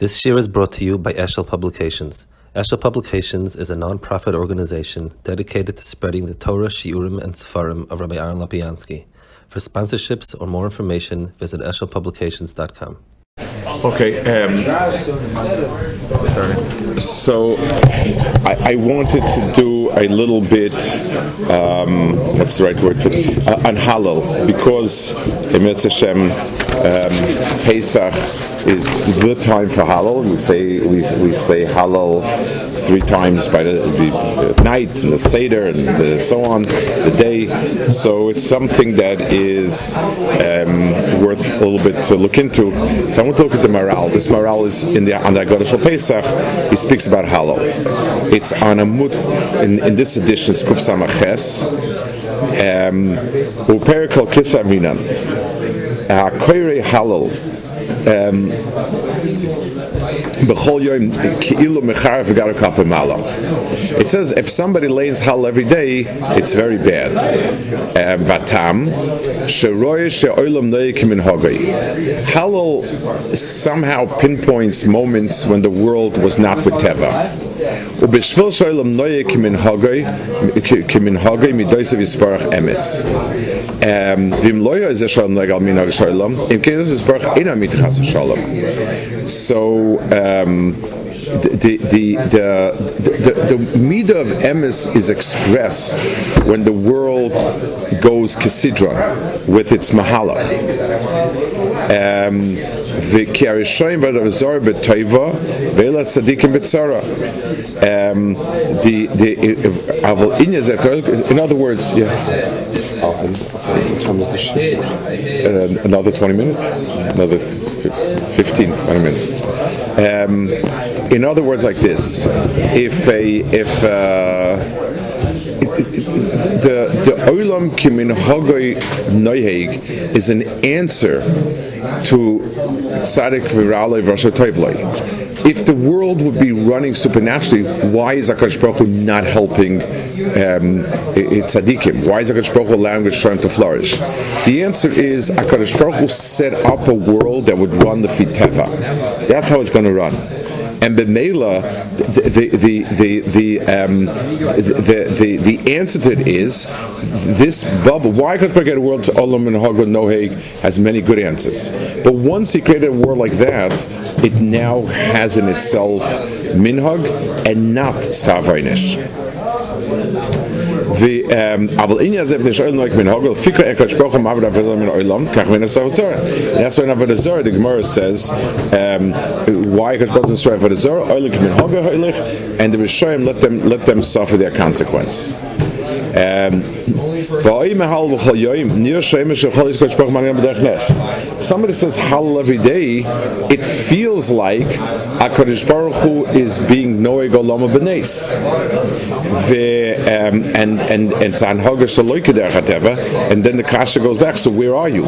This year is brought to you by Eshel Publications. Eshel Publications is a non-profit organization dedicated to spreading the Torah, Shiurim, and Sefarim of Rabbi Aaron Lopiansky. For sponsorships or more information, visit eshelpublications.com. Okay. Um, so I, I wanted to do a little bit. Um, what's the right word for it? Uh, on Hallel because Hashem um, Pesach is the time for Hallel. We say we, we say Hallel three times by the, the night and the Seder and the, so on, the day. So it's something that is um, worth a little bit to look into. So I want to look at the Maharal. This Maharal is in the on the Agodah Pesach. He speaks about Hallel. It's on a mut in, in this edition, It's Kuf Samaches. Um, Uperikal Kisa Minan. Koire Hallel. Um, it says if somebody lays hal every day, it's very bad. Um, vatam Hallel somehow pinpoints moments when the world was not with Teva. ובשביל שאולם נויה כמנהגי מדויסה ויספרח אמס. ואם לא יהיה זה שלום נויה על מנהג שלום, אם כן זה ויספרח אינה מתחס ושלום. So, um, the, the, the, the, the, the midah of emes is expressed when the world goes kesidron with its mahalach. Um, um, the the in other words, yeah. Oh, um, another 20 minutes, another 15, 20 minutes. Um, in other words, like this: if a if uh, the the olam kimin hagoi noyeg is an answer to tzaddik viralei rasha tovlei if the world would be running supernaturally, why is Akash Baruch Hu not helping um, tzaddikim? Why is Akash Baruch Hu allowing Rishon to flourish? The answer is Akash Baruch Hu set up a world that would run the fiteva. That's how it's going to run and Bemela, the the the the um, the, the, the answer to it is this bubble. Why could we get a world to Olam and Hagla Noheg has many good answers, but once he created a world like that, it now has in itself minhag and not stavreinish. אבל עניין זה בני שואל נויק מן הוגל פיקר אקר שפוך מעבד עבודה מן העולם כך מן הסוף זור that's when עבודה זור the Gemara says um, why because God doesn't strive for the zor oilik min hogel oilik and the Rishoyim let them let them suffer their consequence um, Somebody says Hallel every day, it feels like HaKadosh Baruch Hu is being Noeg Olama B'Nes. Um, and and and and then the kasha goes back. So where are you?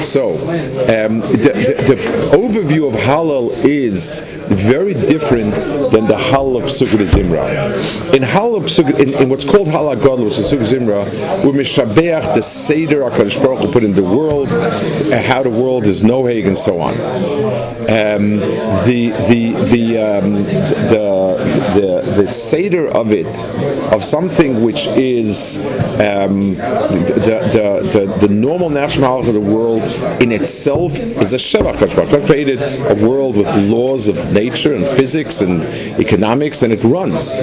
so so um the, the, the overview of hallel is very different than the Hal of Sukkot Zimra. In Hal of Sukkot, in, in, what's called Hal HaGadol, which is Sukkot Zimra, we mishabeach the Seder HaKadosh Baruch Hu put in the world, uh, how the world is noheg and so on. Um, the the the, um, the the the Seder of it, of something which is um, the, the, the, the, normal national of the world in itself is a Shevach God created a world with laws of nature and physics and economics, and it runs.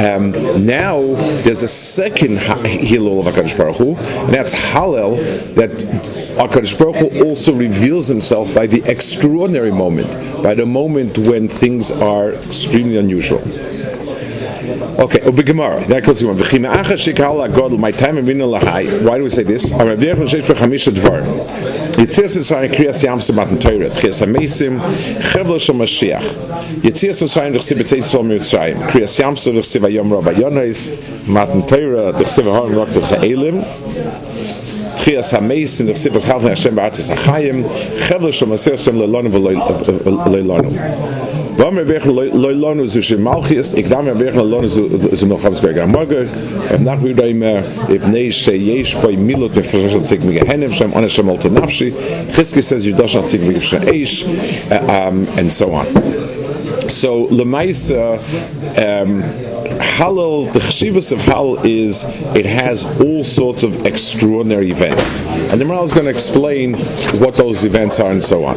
Um, now there's a second Hillel of HaKadosh Baruch Hu, and that's Hallel, that HaKadosh Baruch Hu also reveals himself by the extraordinary moment, by the moment when things are extremely unusual. Okay, Ubi Gemara. That goes one. V'chima'acha shikala godl. My time in lahai. Why do we say this? Am Rabbi Yechon sheish b'chamisha dvar. Yitzias v'sayim kriyas yam samat n'toyret. Chiyas ha-meisim chevlo shal Mashiach. Yitzias v'sayim d'chsib b'tzei sol mitzrayim. Kriyas yam so d'chsib ha-yom rabba yonois. Mat n'toyret. D'chsib ha-horim rok d'chsib Chias HaMeis in the Chsivas Halvin Hashem Ba'atzis HaChayim Chevle Shom Asir Shem Leilonu V'Leilonu Vamer vechen loilonu zu shemalchis, ikdamer vechen loilonu zu milchams greg amorger, if nach vi doimer, if nei she yesh poi milot nefreshal sig mi gehenem, shem ona shemal to nafshi, Chizki says yudosh al sig mi eish, eh, um, and so on. So, lemaisa, uh, um, Hallel, the chashivas of Hallel is it has all sorts of extraordinary events. And the Maharal is going to explain what those events are and so on.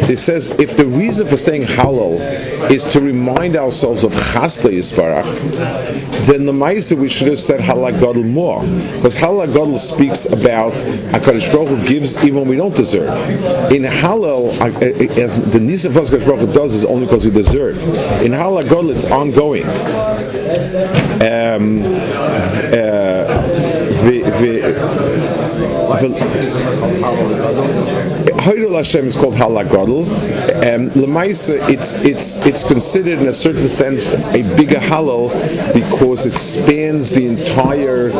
So he says, if the reason for saying hallel is to remind ourselves of chasla yisbarach, then the Maisa we should have said hallel gadol more, because hallel gadol speaks about Hakadosh Baruch Hu gives even when we don't deserve. In hallel, as the nisim of Hakadosh Baruch Hu does is only because we deserve. In hallel gadol, it's ongoing. Um, uh, the, the, Hayrul Hashem is called Halagadol. Um, Lemaisa, it's it's it's considered in a certain sense a bigger hallel because it spans the entire.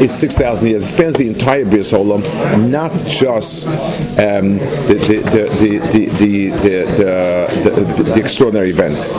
It's six thousand years. It spans the entire Bris Olam, not just um, the, the, the, the, the, the, the, the extraordinary events.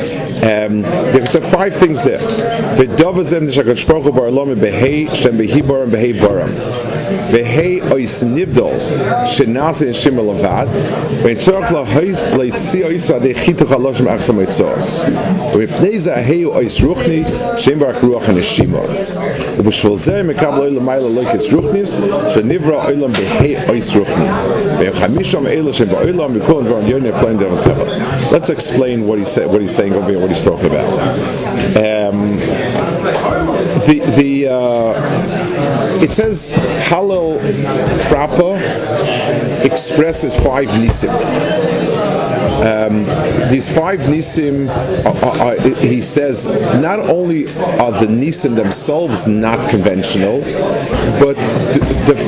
Um, are five things there. ובשביל זה מקבל אוילם מיילה לויקס רוחניס, שנברא אוילם בהי אויס רוחני. וחמישום אלה שבאוילם בכל דברים יוני פליין דרם טבע. Let's explain what he's, what he's saying over here, what he's talking about. Um, the, the, uh, it says Hallel proper expresses five nisim. Um, these five nisim, are, are, he says, not only are the nisim themselves not conventional, but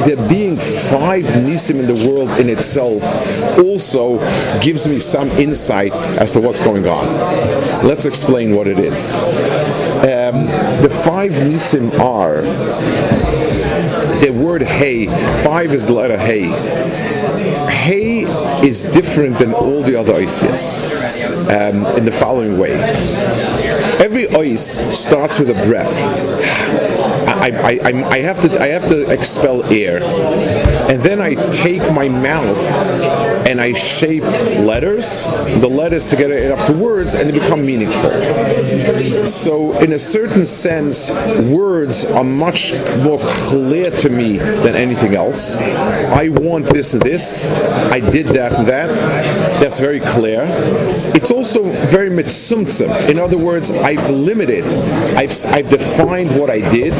there being five nisim in the world in itself also gives me some insight as to what's going on. Let's explain what it is. Um, the five nisim are the word hey. Five is the letter hey. Hey is different than all the other oisias um, in the following way. Every ois starts with a breath. I, I, I, have to I have to expel air, and then I take my mouth and I shape letters, the letters to get it up to words, and they become meaningful. So, in a certain sense, words are much more clear to me than anything else. I want this and this. I did that and that. That's very clear. It's also very mitzumtzum. In other words, I've limited. I've, I've defined what I did,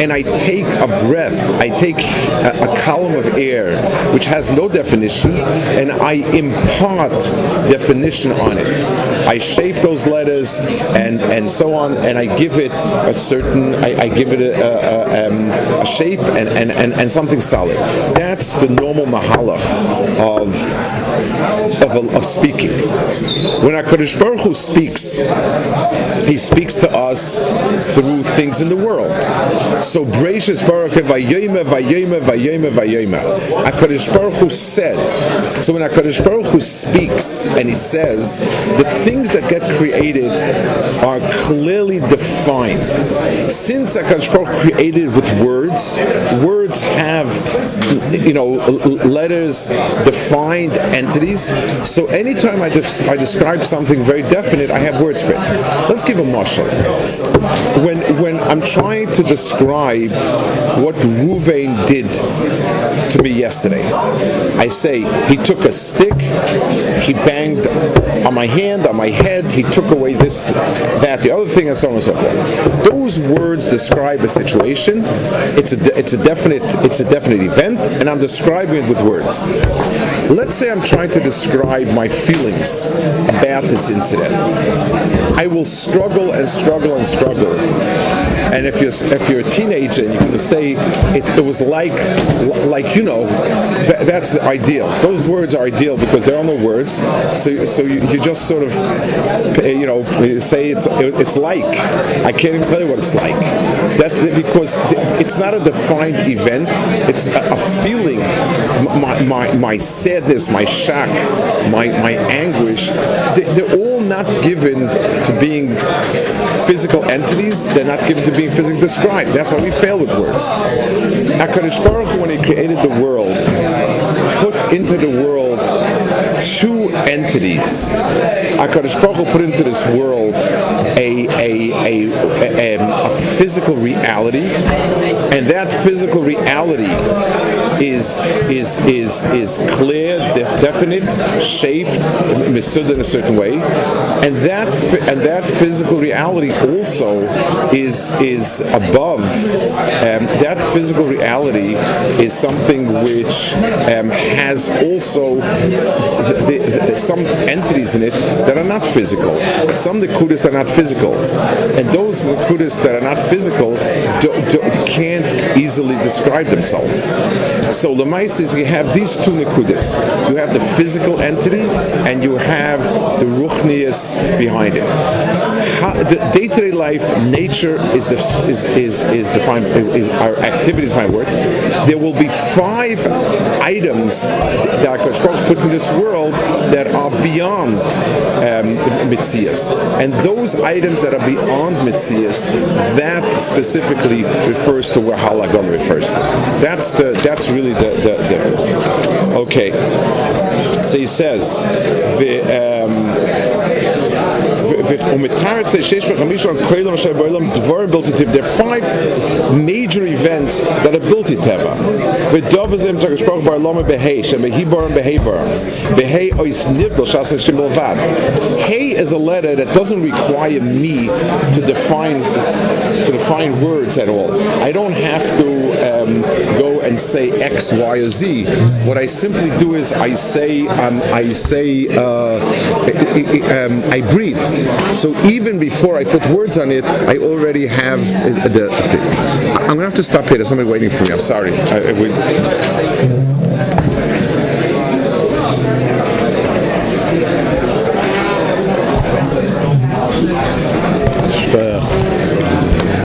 and I take a breath. I take a, a column of air which has no definition, and I impart definition on it. I shape those letters and and so on, and I give it a certain. I, I give it a, a, um, a shape and, and, and, and something solid. That's the normal mahalach of of, of speaking. When Hakadosh Baruch Hu speaks, He speaks to us through things in the world. So Breishis Baruch Vayoma Vayoma Vayoma Vayoma. Hakadosh Baruch Hu said. So when Hakadosh Baruch Hu speaks and He says, the things that get created are clearly defined. Since Hakadosh Baruch Hu created with words, words have you know letters defined entities. So anytime I, I describe something very definite, I have words for it. Let's give a mashal. When I'm trying to describe what Ruvain did to me yesterday, I say he took a stick, he banged on my hand, on my head, he took away this, that, the other thing, and so on and so forth. Those words describe a situation. It's a it's a definite it's a definite event, and I'm describing it with words. Let's say I'm trying to describe my feelings about this incident. I will struggle and struggle and struggle. And if you're if you're a teenager and you can say it, it was like like you know that, that's the ideal. Those words are ideal because they're no words. So so you, you just sort of you know say it's it's like. I can't even tell you what it's like. That because it's not a defined event. It's a, a feeling. My, my my sadness, my shock, my my anguish. They, they're all not given to being physical entities. They're not given to being physically described. That's why we fail with words. HaKadosh Baruch Hu, when he created the world, put into the world two entities. HaKadosh Baruch Hu put into this world a, a, a, a, a physical reality, and that physical reality is is is is clear, def- definite, shaped, misud in a certain way, and that and that physical reality also is is above. Um, that physical reality is something which um, has also some entities in it that are not physical. Some nekudas are not physical, and those nekudas that are not physical do, do, can't easily describe themselves. So Lemais is you have these two nekudas. You have the physical entity and you have the ruchnius behind it. How, the day-to-day life, nature is the is is is defined. Is, our activities my word. There will be five items that Hakadosh put in this world that are beyond um, Mitzias, and those items that are beyond Mitzias, that specifically refers to where Halagon refers to. That's the that's really the the, the okay. So he says the. Um, there are five major events that are built in Teva. Hey is a letter that doesn't require me to define to define words at all. I don't have to um, and say X, Y, or Z. What I simply do is I say um, I say uh, um, I breathe. So even before I put words on it, I already have the. the I'm gonna have to stop here. There's somebody waiting for me. I'm sorry. I, I, we,